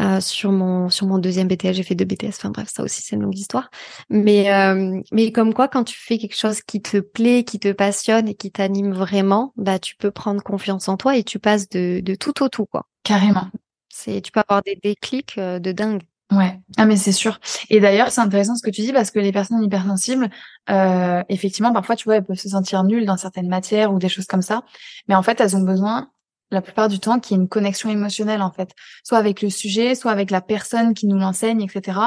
Euh, sur mon sur mon deuxième BTS, j'ai fait deux BTS. Enfin bref, ça aussi c'est une longue histoire. Mais euh, mais comme quoi, quand tu fais quelque chose qui te plaît, qui te passionne et qui t'anime vraiment, bah tu peux prendre confiance en toi et tu passes de de tout au tout quoi. Carrément. C'est tu peux avoir des déclics de dingue. Ouais, ah mais c'est sûr. Et d'ailleurs, c'est intéressant ce que tu dis parce que les personnes hypersensibles, euh, effectivement, parfois, tu vois, elles peuvent se sentir nulles dans certaines matières ou des choses comme ça. Mais en fait, elles ont besoin la plupart du temps qu'il y ait une connexion émotionnelle en fait, soit avec le sujet, soit avec la personne qui nous l'enseigne, etc.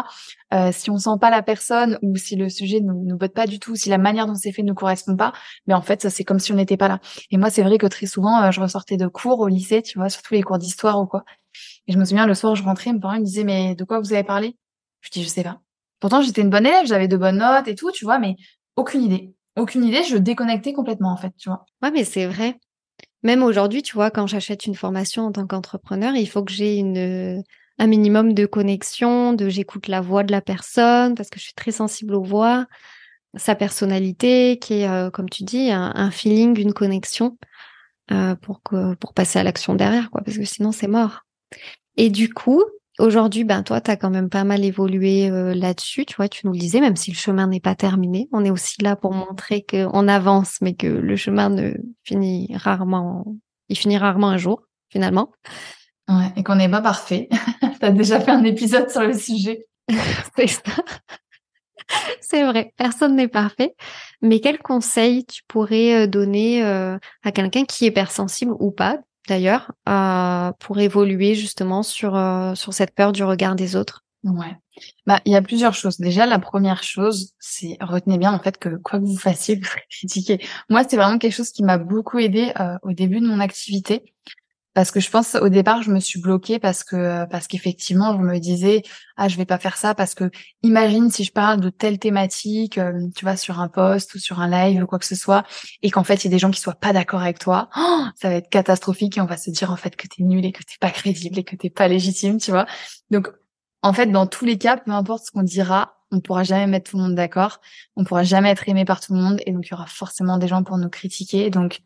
Euh, si on sent pas la personne ou si le sujet nous, nous botte pas du tout, si la manière dont c'est fait ne correspond pas, mais en fait ça c'est comme si on n'était pas là. Et moi c'est vrai que très souvent euh, je ressortais de cours au lycée, tu vois, surtout les cours d'histoire ou quoi. Et je me souviens le soir je rentrais, mes parents me disaient mais de quoi vous avez parlé? Je dis je sais pas. Pourtant j'étais une bonne élève, j'avais de bonnes notes et tout, tu vois, mais aucune idée. Aucune idée, je déconnectais complètement en fait, tu vois. Ouais, mais c'est vrai. Même aujourd'hui, tu vois, quand j'achète une formation en tant qu'entrepreneur, il faut que j'ai une un minimum de connexion, de j'écoute la voix de la personne parce que je suis très sensible aux voix, sa personnalité, qui est, euh, comme tu dis, un, feeling, une connexion euh, pour que pour passer à l'action derrière, quoi, parce que sinon c'est mort. Et du coup, Aujourd'hui, ben toi, tu as quand même pas mal évolué euh, là-dessus, tu vois, tu nous le disais, même si le chemin n'est pas terminé, on est aussi là pour montrer qu'on avance, mais que le chemin ne finit rarement, il finit rarement un jour, finalement. Ouais, et qu'on n'est pas parfait. tu as déjà fait un épisode sur le sujet. C'est ça. C'est vrai, personne n'est parfait. Mais quel conseil tu pourrais euh, donner euh, à quelqu'un qui est hypersensible ou pas, d'ailleurs, pour évoluer justement sur, euh, sur cette peur du regard des autres Ouais. Bah, il y a plusieurs choses. Déjà, la première chose, c'est retenez bien en fait que quoi que vous fassiez, vous critiqué. Moi, c'est vraiment quelque chose qui m'a beaucoup aidé euh, au début de mon activité parce que je pense au départ je me suis bloquée parce que parce qu'effectivement je me disais ah je vais pas faire ça parce que imagine si je parle de telle thématique euh, tu vois sur un post ou sur un live ou quoi que ce soit et qu'en fait il y a des gens qui soient pas d'accord avec toi oh, ça va être catastrophique et on va se dire en fait que t'es nul et que t'es pas crédible et que t'es pas légitime tu vois donc en fait dans tous les cas peu importe ce qu'on dira on pourra jamais mettre tout le monde d'accord, on pourra jamais être aimé par tout le monde et donc il y aura forcément des gens pour nous critiquer. Donc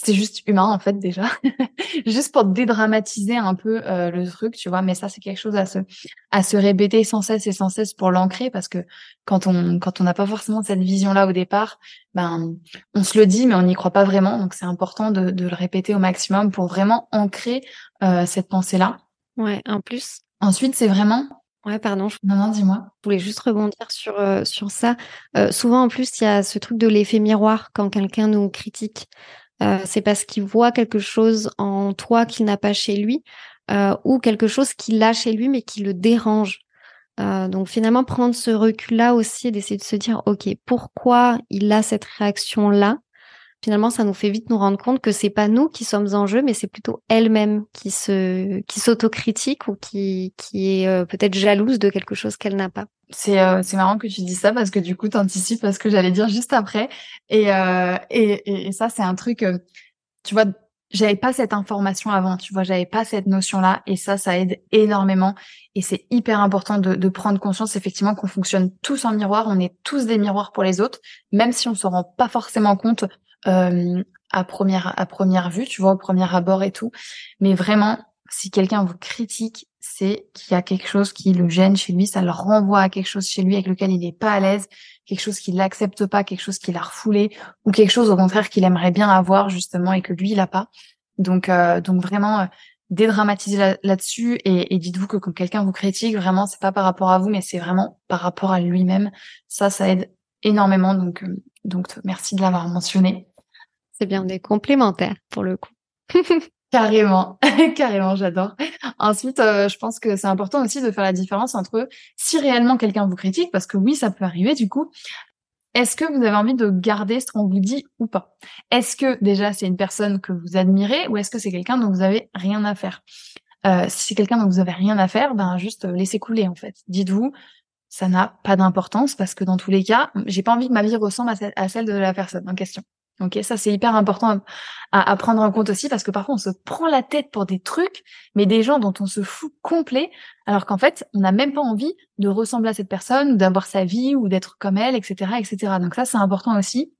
c'est juste humain en fait déjà, juste pour dédramatiser un peu euh, le truc, tu vois. Mais ça, c'est quelque chose à se à se répéter sans cesse et sans cesse pour l'ancrer, parce que quand on quand on n'a pas forcément cette vision-là au départ, ben on se le dit, mais on n'y croit pas vraiment. Donc c'est important de, de le répéter au maximum pour vraiment ancrer euh, cette pensée-là. Ouais. En plus. Ensuite, c'est vraiment Ouais, pardon. Non, non, dis-moi. Je voulais juste rebondir sur, euh, sur ça. souvent, en plus, il y a ce truc de l'effet miroir quand quelqu'un nous critique. Euh, c'est parce qu'il voit quelque chose en toi qu'il n'a pas chez lui, euh, ou quelque chose qu'il a chez lui mais qui le dérange. Euh, donc finalement, prendre ce recul-là aussi et d'essayer de se dire, OK, pourquoi il a cette réaction-là? Finalement, ça nous fait vite nous rendre compte que c'est pas nous qui sommes en jeu, mais c'est plutôt elle-même qui se qui s'autocritique ou qui qui est peut-être jalouse de quelque chose qu'elle n'a pas. C'est euh, c'est marrant que tu dis ça parce que du coup t'anticipes à ce que j'allais dire juste après. Et euh, et, et, ça c'est un truc euh, tu vois j'avais pas cette information avant tu vois j'avais pas cette notion là et ça ça aide énormément. Et c'est hyper important de, de prendre conscience effectivement qu'on fonctionne tous en miroir. On est tous des miroirs pour les autres même si on se rend pas forcément compte euh, à première à première vue tu vois au premier abord et tout. Mais vraiment si quelqu'un vous critique c'est qu'il y a quelque chose qui le gêne chez lui, ça le renvoie à quelque chose chez lui avec lequel il n'est pas à l'aise, quelque chose qu'il n'accepte pas, quelque chose qu'il a refoulé, ou quelque chose au contraire qu'il aimerait bien avoir justement et que lui il a pas. Donc euh, donc vraiment euh, dédramatiser là-dessus et, dites-vous que quand quelqu'un vous critique, vraiment c'est pas par rapport à vous, mais c'est vraiment par rapport à lui-même. Ça, ça aide énormément. Donc euh, donc merci de l'avoir mentionné. C'est bien, des complémentaires pour le coup. Carrément, carrément, j'adore. Ensuite, euh, je pense que c'est important aussi de faire la différence entre si réellement quelqu'un vous critique, parce que oui, ça peut arriver du coup. Est-ce que vous avez envie de garder ce qu'on vous dit ou pas? Est-ce que déjà c'est une personne que vous admirez ou est-ce que c'est quelqu'un dont vous avez rien à faire? Euh, Si c'est quelqu'un dont vous avez rien à faire, ben juste laissez couler en fait. Dites-vous, ça n'a pas d'importance parce que dans tous les cas, j'ai pas envie que ma vie ressemble à celle de la personne en question. Ok, ça c'est hyper important à, prendre en compte aussi parce que parfois on se prend la tête pour des trucs, mais des gens dont on se fout complet, alors qu'en fait on n'a même pas envie de ressembler à cette personne d'avoir sa vie ou d'être comme elle, etc., etc. Donc ça c'est important aussi.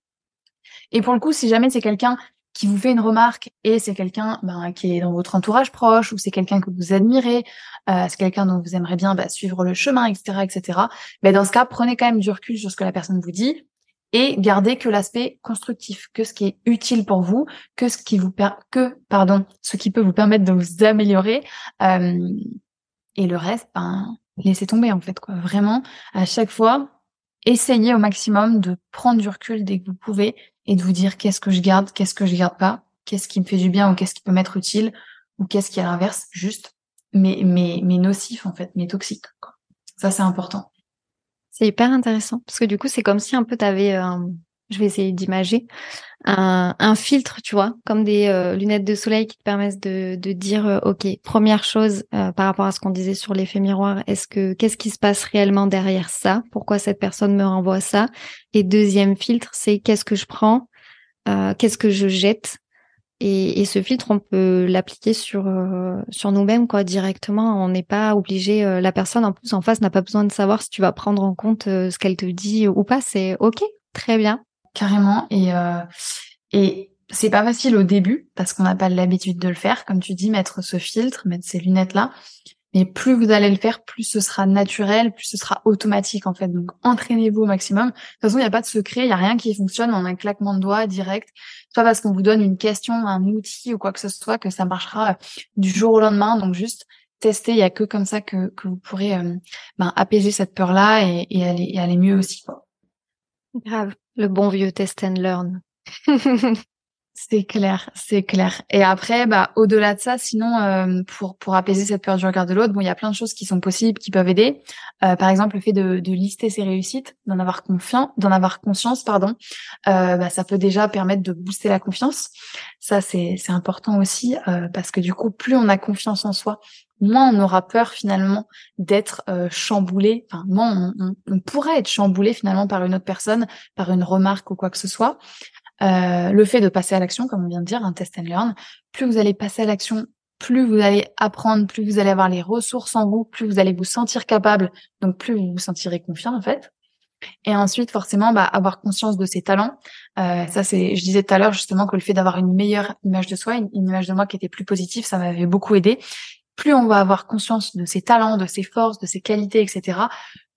Et pour le coup, si jamais c'est quelqu'un qui vous fait une remarque et c'est quelqu'un ben, qui est dans votre entourage proche ou c'est quelqu'un que vous admirez, euh, c'est quelqu'un dont vous aimeriez bien bah, suivre le chemin, etc., etc. Mais ben, dans ce cas, prenez quand même du recul sur ce que la personne vous dit et gardez que l'aspect constructif, que ce qui est utile pour vous, que ce qui vous per que pardon, ce qui peut vous permettre de vous améliorer euh, et le reste, ben laissez tomber en fait quoi. Vraiment, à chaque fois, essayez au maximum de prendre du recul dès que vous pouvez et de vous dire qu'est-ce que je garde, qu'est-ce que je garde pas, qu'est-ce qui me fait du bien ou qu'est-ce qui peut m'être utile ou qu'est-ce qui est à l'inverse juste mais mais mais nocif en fait, mais toxique. Ça c'est important. C'est hyper intéressant parce que du coup c'est comme si un peu tu avais un je vais essayer d'imager un, filtre, tu vois, comme des euh, lunettes de soleil qui te permettent de, dire, euh, ok, première chose euh, par rapport à ce qu'on disait sur l'effet miroir, est-ce que qu'est-ce qui se passe réellement derrière ça? Pourquoi cette personne me renvoie ça? Et deuxième filtre, c'est qu'est-ce que je prends? Qu'est-ce que je jette? Et, ce filtre, on peut l'appliquer sur sur nous-mêmes quoi directement. On n'est pas obligé. la personne en plus en face n'a pas besoin de savoir si tu vas prendre en compte ce qu'elle te dit ou pas. C'est ok, très bien carrément. Et, euh, et c'est pas facile au début parce qu'on n'a pas l'habitude de le faire, comme tu dis, mettre ce filtre, mettre ces lunettes là. Mais plus vous allez le faire, plus ce sera naturel, plus ce sera automatique en fait. Donc entraînez-vous au maximum. De toute façon, il n'y a pas de secret, il n'y a rien qui fonctionne en un claquement de doigts direct. Soit parce qu'on vous donne une question, un outil ou quoi que ce soit que ça marchera du jour au lendemain. Donc juste tester, il y a que comme ça que, que vous pourrez euh, ben, apaiser cette peur-là et, et, aller, et aller mieux aussi. Grave. Le bon vieux test and learn. c'est clair, c'est clair. Et après, bah, au-delà de ça, sinon, euh, pour pour apaiser cette peur du regard de l'autre, bon, il y a plein de choses qui sont possibles, qui peuvent aider. Euh, par exemple, le fait de, lister ses réussites, d'en avoir confiance, d'en avoir conscience, pardon, euh, bah, ça peut déjà permettre de booster la confiance. Ça, c'est c'est important aussi parce que du coup, plus on a confiance en soi, moins on aura peur finalement d'être euh, chamboulé, enfin moins on, pourrait être chamboulé finalement par une autre personne, par une remarque ou quoi que ce soit. Euh, le fait de passer à l'action, comme on vient de dire, un test and learn, plus vous allez passer à l'action, plus vous allez apprendre, plus vous allez avoir les ressources en vous, plus vous allez vous sentir capable, donc plus vous vous sentirez confiant en fait. Et ensuite, forcément, bah, avoir conscience de ses talents. Euh, ça, c'est, je disais tout à l'heure justement que le fait d'avoir une meilleure image de soi, une, image de moi qui était plus positive, ça m'avait beaucoup aidé plus on va avoir conscience de ses talents, de ses forces, de ses qualités, etc.,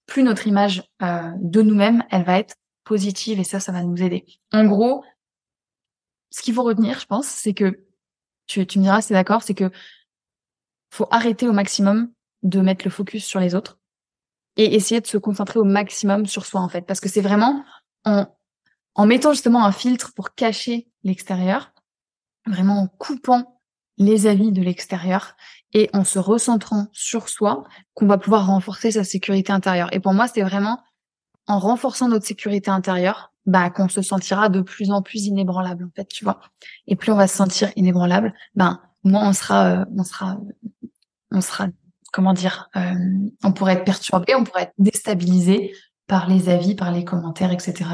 plus notre image euh, de nous-mêmes, elle va être positive et ça, ça va nous aider. En gros, ce qu'il faut retenir, je pense, c'est que tu, tu me diras, c'est d'accord, c'est que faut arrêter au maximum de mettre le focus sur les autres et essayer de se concentrer au maximum sur soi en fait, parce que c'est vraiment en, en mettant justement un filtre pour cacher l'extérieur, vraiment en coupant les avis de l'extérieur et en se recentrant sur soi qu'on va pouvoir renforcer sa sécurité intérieure. Et pour moi, c'est vraiment en renforçant notre sécurité intérieure, bah, qu'on se sentira de plus en plus inébranlable, en fait, tu vois. Et plus on va se sentir inébranlable, ben, moins on sera, euh, on sera, on sera, comment dire, euh, on pourrait être perturbé, on pourrait être déstabilisé par les avis, par les commentaires, etc..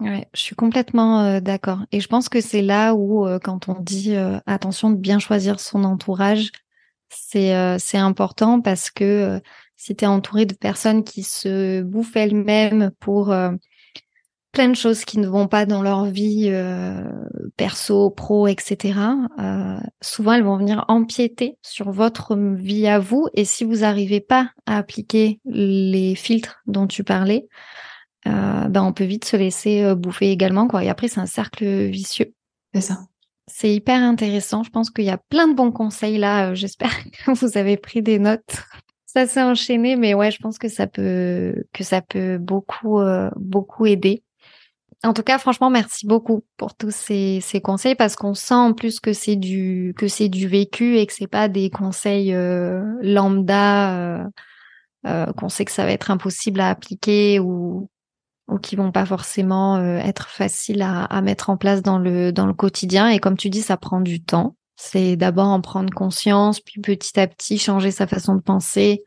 Ouais, je suis complètement euh, d'accord. Et je pense que c'est là où, euh, quand on dit euh, attention de bien choisir son entourage, c'est c'est important parce que si tu es entouré de personnes qui se bouffent elles-mêmes pour plein de choses qui ne vont pas dans leur vie perso, pro, etc., souvent elles vont venir empiéter sur votre vie à vous. Et si vous n'arrivez pas à appliquer les filtres dont tu parlais, euh, ben on peut vite se laisser euh, bouffer également quoi. Et après c'est un cercle vicieux. C'est ça. C'est hyper intéressant. Je pense qu'il y a plein de bons conseils là. Euh, j'espère que vous avez pris des notes. Ça s'est enchaîné, mais ouais, je pense que ça peut que ça peut beaucoup beaucoup aider. En tout cas, franchement, merci beaucoup pour tous ces, ces conseils parce qu'on sent en plus que c'est du que c'est du vécu et que c'est pas des conseils lambda qu'on sait que ça va être impossible à appliquer ou ou qui vont pas forcément euh, être faciles à, à, mettre en place dans le dans le quotidien. Et comme tu dis, ça prend du temps. C'est d'abord en prendre conscience, puis petit à petit changer sa façon de penser,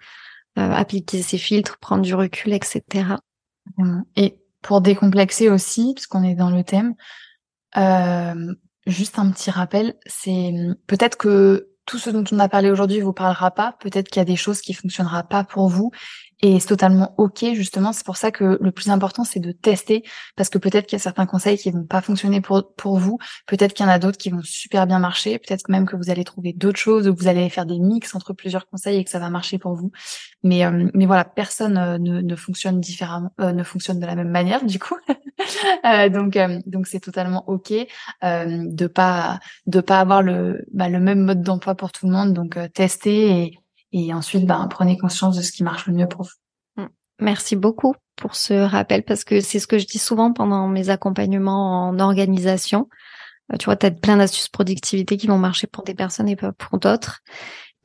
euh, appliquer ses filtres, prendre du recul, etc. Et pour décomplexer aussi, puisqu'on est dans le thème, euh, juste un petit rappel, c'est peut-être que tout ce dont on a parlé aujourd'hui vous parlera pas. Peut-être qu'il y a des choses qui fonctionnera pas pour vous et c'est totalement ok, justement. C'est pour ça que le plus important, c'est de tester, parce que peut-être qu'il y a certains conseils qui vont pas fonctionner pour, pour vous. Peut-être qu'il y en a d'autres qui vont super bien marcher. Peut-être même que vous allez trouver d'autres choses, ou vous allez faire des mix entre plusieurs conseils et que ça va marcher pour vous. Mais, euh, mais voilà, personne euh, ne, ne fonctionne différemment, euh, ne fonctionne de la même manière, du coup. donc, donc c'est totalement ok de pas, de pas avoir le, bah, le même mode d'emploi pour tout le monde. Donc, tester et et ensuite, ben, prenez conscience de ce qui marche le mieux pour vous. Mm. Merci beaucoup pour ce rappel parce que c'est ce que je dis souvent pendant mes accompagnements en organisation. tu vois, tu as plein d'astuces productivité qui vont marcher pour des personnes et pas pour d'autres.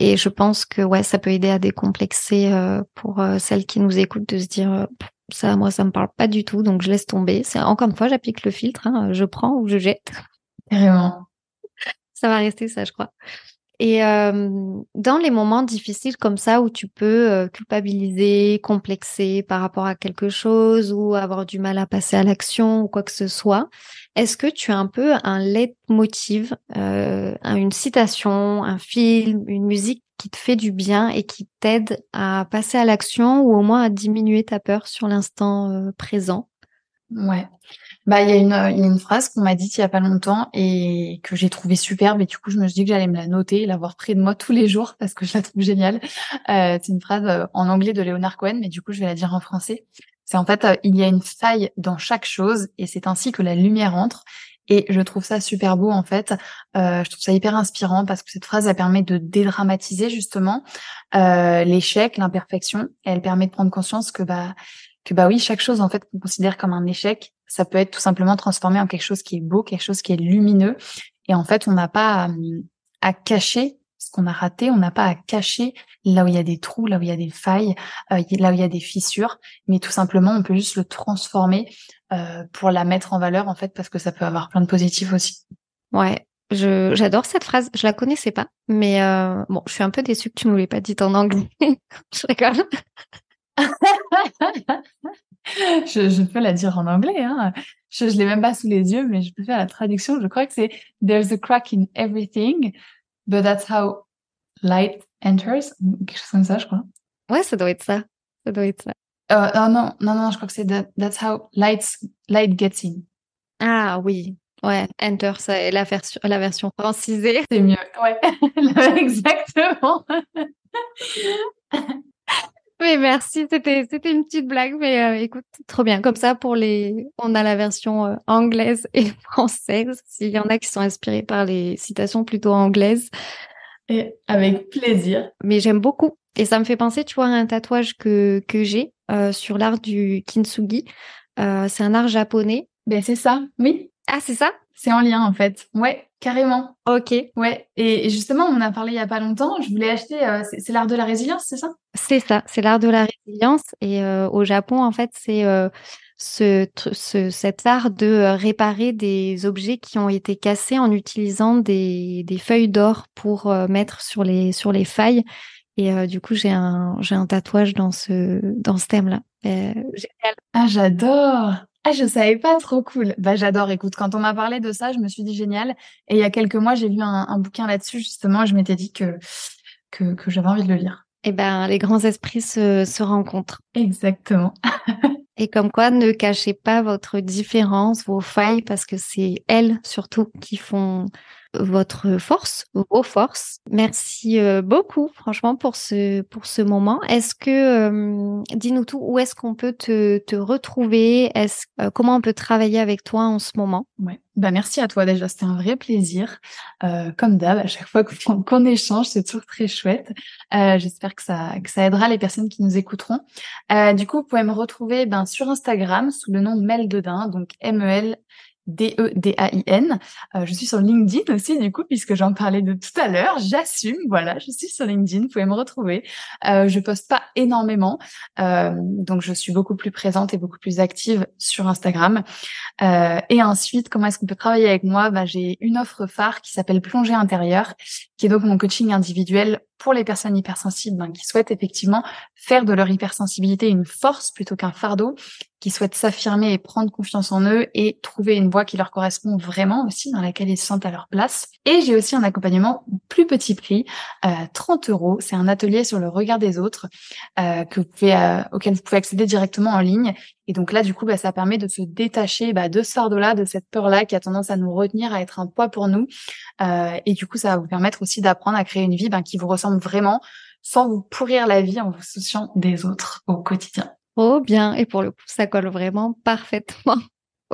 Et je pense que ouais, ça peut aider à décomplexer pour celles qui nous écoutent de se dire ça, moi, ça me parle pas du tout, donc je laisse tomber. C'est encore une fois, j'applique le filtre, hein, je prends ou je jette. Carrément. Ça va rester ça, je crois. Et euh, dans les moments difficiles comme ça où tu peux culpabiliser, complexer par rapport à quelque chose ou avoir du mal à passer à l'action ou quoi que ce soit, est-ce que tu as un peu un leitmotiv, euh, une citation, un film, une musique qui te fait du bien et qui t'aide à passer à l'action ou au moins à diminuer ta peur sur l'instant présent? Ouais. Bah, il y, a une, une phrase qu'on m'a dite il y a pas longtemps et que j'ai trouvée superbe et du coup je me suis dit que j'allais me la noter et l'avoir près de moi tous les jours parce que je la trouve géniale. Euh, c'est une phrase euh, en anglais de Leonard Cohen mais du coup je vais la dire en français. C'est en fait euh, il y a une faille dans chaque chose et c'est ainsi que la lumière entre. Et je trouve ça super beau en fait. Euh, je trouve ça hyper inspirant parce que cette phrase elle permet de dédramatiser justement euh, l'échec, l'imperfection. Elle permet de prendre conscience que bah que bah oui chaque chose en fait qu'on considère comme un échec ça peut être tout simplement transformé en quelque chose qui est beau, quelque chose qui est lumineux. Et en fait, on n'a pas à, cacher ce qu'on a raté, on n'a pas à cacher là où il y a des trous, là où il y a des failles, euh, là où il y a des fissures, mais tout simplement, on peut juste le transformer euh, pour la mettre en valeur, en fait, parce que ça peut avoir plein de positifs aussi. Ouais, je, j'adore cette phrase. Je la connaissais pas, mais euh, bon, je suis un peu déçue que tu ne l'aies pas dite en anglais. je rigole. je, je, peux la dire en anglais. Hein. Je ne l'ai même pas sous les yeux, mais je peux faire la traduction. Je crois que c'est There's a crack in everything, but that's how light enters. Quelque chose comme ça, je crois. Ouais, ça doit être ça. Ça doit être ça. Euh, non, non, non, non, je crois que c'est That's how light, light gets in. Ah oui. Ouais, enter, c'est la version, la version francisée. C'est mieux. Ouais, exactement. Mais merci, c'était c'était une petite blague, mais euh, écoute, trop bien. Comme ça, pour les, on a la version euh, anglaise et française. S'il y en a qui sont inspirés par les citations plutôt anglaises. Et avec plaisir. Mais j'aime beaucoup. Et ça me fait penser, tu vois, à un tatouage que que j'ai euh, sur l'art du kintsugi. c'est un art japonais. Ben c'est ça, oui. Ah, c'est ça? C'est en lien en fait. Ouais, carrément. Ok. Ouais. Et, justement, on en a parlé il y a pas longtemps. Je voulais acheter. Euh, c'est l'art de la résilience, c'est ça? C'est ça. C'est l'art de la résilience. Et euh, au Japon, en fait, c'est euh, ce, ce, cet art de réparer des objets qui ont été cassés en utilisant des, des feuilles d'or pour mettre sur les sur les failles. Et du coup, j'ai un j'ai un tatouage dans ce dans ce thème-là. ah, j'adore. Ah, je savais pas, trop cool. Bah, j'adore. Écoute, quand on m'a parlé de ça, je me suis dit génial. Et il y a quelques mois, j'ai lu un, bouquin là-dessus, justement, je m'étais dit que, que, que j'avais envie de le lire. Eh ben, les grands esprits se, se rencontrent. Exactement. Et comme quoi, ne cachez pas votre différence, vos failles, parce que c'est elles surtout qui font votre force, vos forces. Merci euh, beaucoup, franchement, pour ce, pour ce moment. Est-ce que, euh, dis-nous tout, où est-ce qu'on peut te, te retrouver? Est-ce, euh, Comment on peut travailler avec toi en ce moment? Ouais. Bah, merci à toi déjà, c'était un vrai plaisir. comme d'hab, à chaque fois qu'on, échange, c'est toujours très chouette. j'espère que ça, que ça aidera les personnes qui nous écouteront. du coup, vous pouvez me retrouver ben, sur Instagram sous le nom Mel Dedin, donc M-E-L D-E-D-A-I-N. Euh, je suis sur LinkedIn aussi, du coup, puisque j'en parlais de tout à l'heure. J'assume, voilà, je suis sur LinkedIn, vous pouvez me retrouver. Euh, je poste pas énormément, euh, donc je suis beaucoup plus présente et beaucoup plus active sur Instagram. Euh, et ensuite, comment est-ce qu'on peut travailler avec moi? Bah, J'ai une offre phare qui s'appelle Plongée intérieure, qui est donc mon coaching individuel pour les personnes hypersensibles ben, qui souhaitent effectivement faire de leur hypersensibilité une force plutôt qu'un fardeau, qui souhaitent s'affirmer et prendre confiance en eux et trouver une voie qui leur correspond vraiment aussi, dans laquelle ils se sentent à leur place. Et j'ai aussi un accompagnement plus petit prix, euh, 30 euros. C'est un atelier sur le regard des autres euh, que vous pouvez, euh, auquel vous pouvez accéder directement en ligne. Et donc là, du coup, bah, ça permet de se détacher bah, de ce fardeau-là, de cette peur-là qui a tendance à nous retenir, à être un poids pour nous. Euh, et du coup, ça va vous permettre aussi d'apprendre à créer une vie bah, qui vous ressemble vraiment, sans vous pourrir la vie en vous souciant des autres au quotidien. Oh bien, et pour le coup, ça colle vraiment parfaitement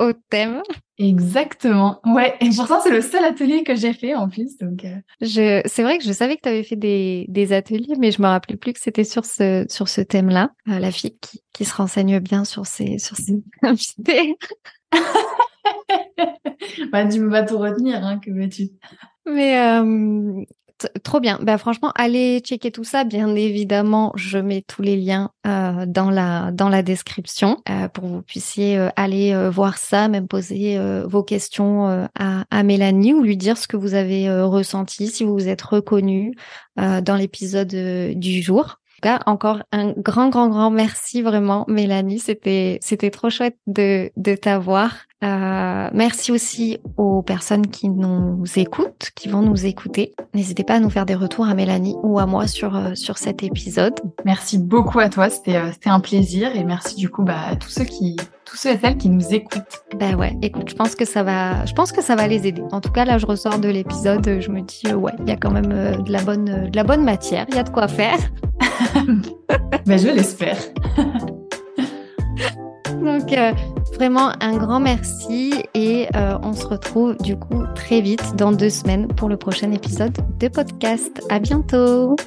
au thème. Exactement. Ouais, et pourtant c'est le seul atelier que j'ai fait en plus. Donc euh. je c'est vrai que je savais que tu avais fait des, des ateliers mais je me rappelais plus que c'était sur ce sur ce thème-là. Euh, la fille qui, qui se renseigne bien sur ces sur ces invités. bah, tu me vas tout retenir, hein, que veux-tu Mais euh, trop bien. Bah, franchement, allez checker tout ça. Bien évidemment, je mets tous les liens euh, dans la dans la description euh, pour que vous puissiez euh, aller euh, voir ça, même poser euh, vos questions à, à, Mélanie ou lui dire ce que vous avez ressenti, si vous vous êtes reconnu dans l'épisode du jour cas, encore un grand, grand, grand merci vraiment, Mélanie. C'était, c'était trop chouette de, de t'avoir. Euh, merci aussi aux personnes qui nous écoutent, qui vont nous écouter. N'hésitez pas à nous faire des retours à Mélanie ou à moi sur, euh, sur cet épisode. Merci beaucoup à toi. C'était, euh, c'était un plaisir et merci du coup, bah, à tous ceux qui, tous ceux et celles qui nous écoutent. Ben ouais, écoute, je pense que ça va, je pense que ça va les aider. En tout cas, là, je ressors de l'épisode, je me dis, ouais, il y a quand même de la bonne, de la bonne matière, il y a de quoi faire. ben, je l'espère. Donc, euh, vraiment un grand merci et euh, on se retrouve du coup très vite dans deux semaines pour le prochain épisode de podcast. À bientôt!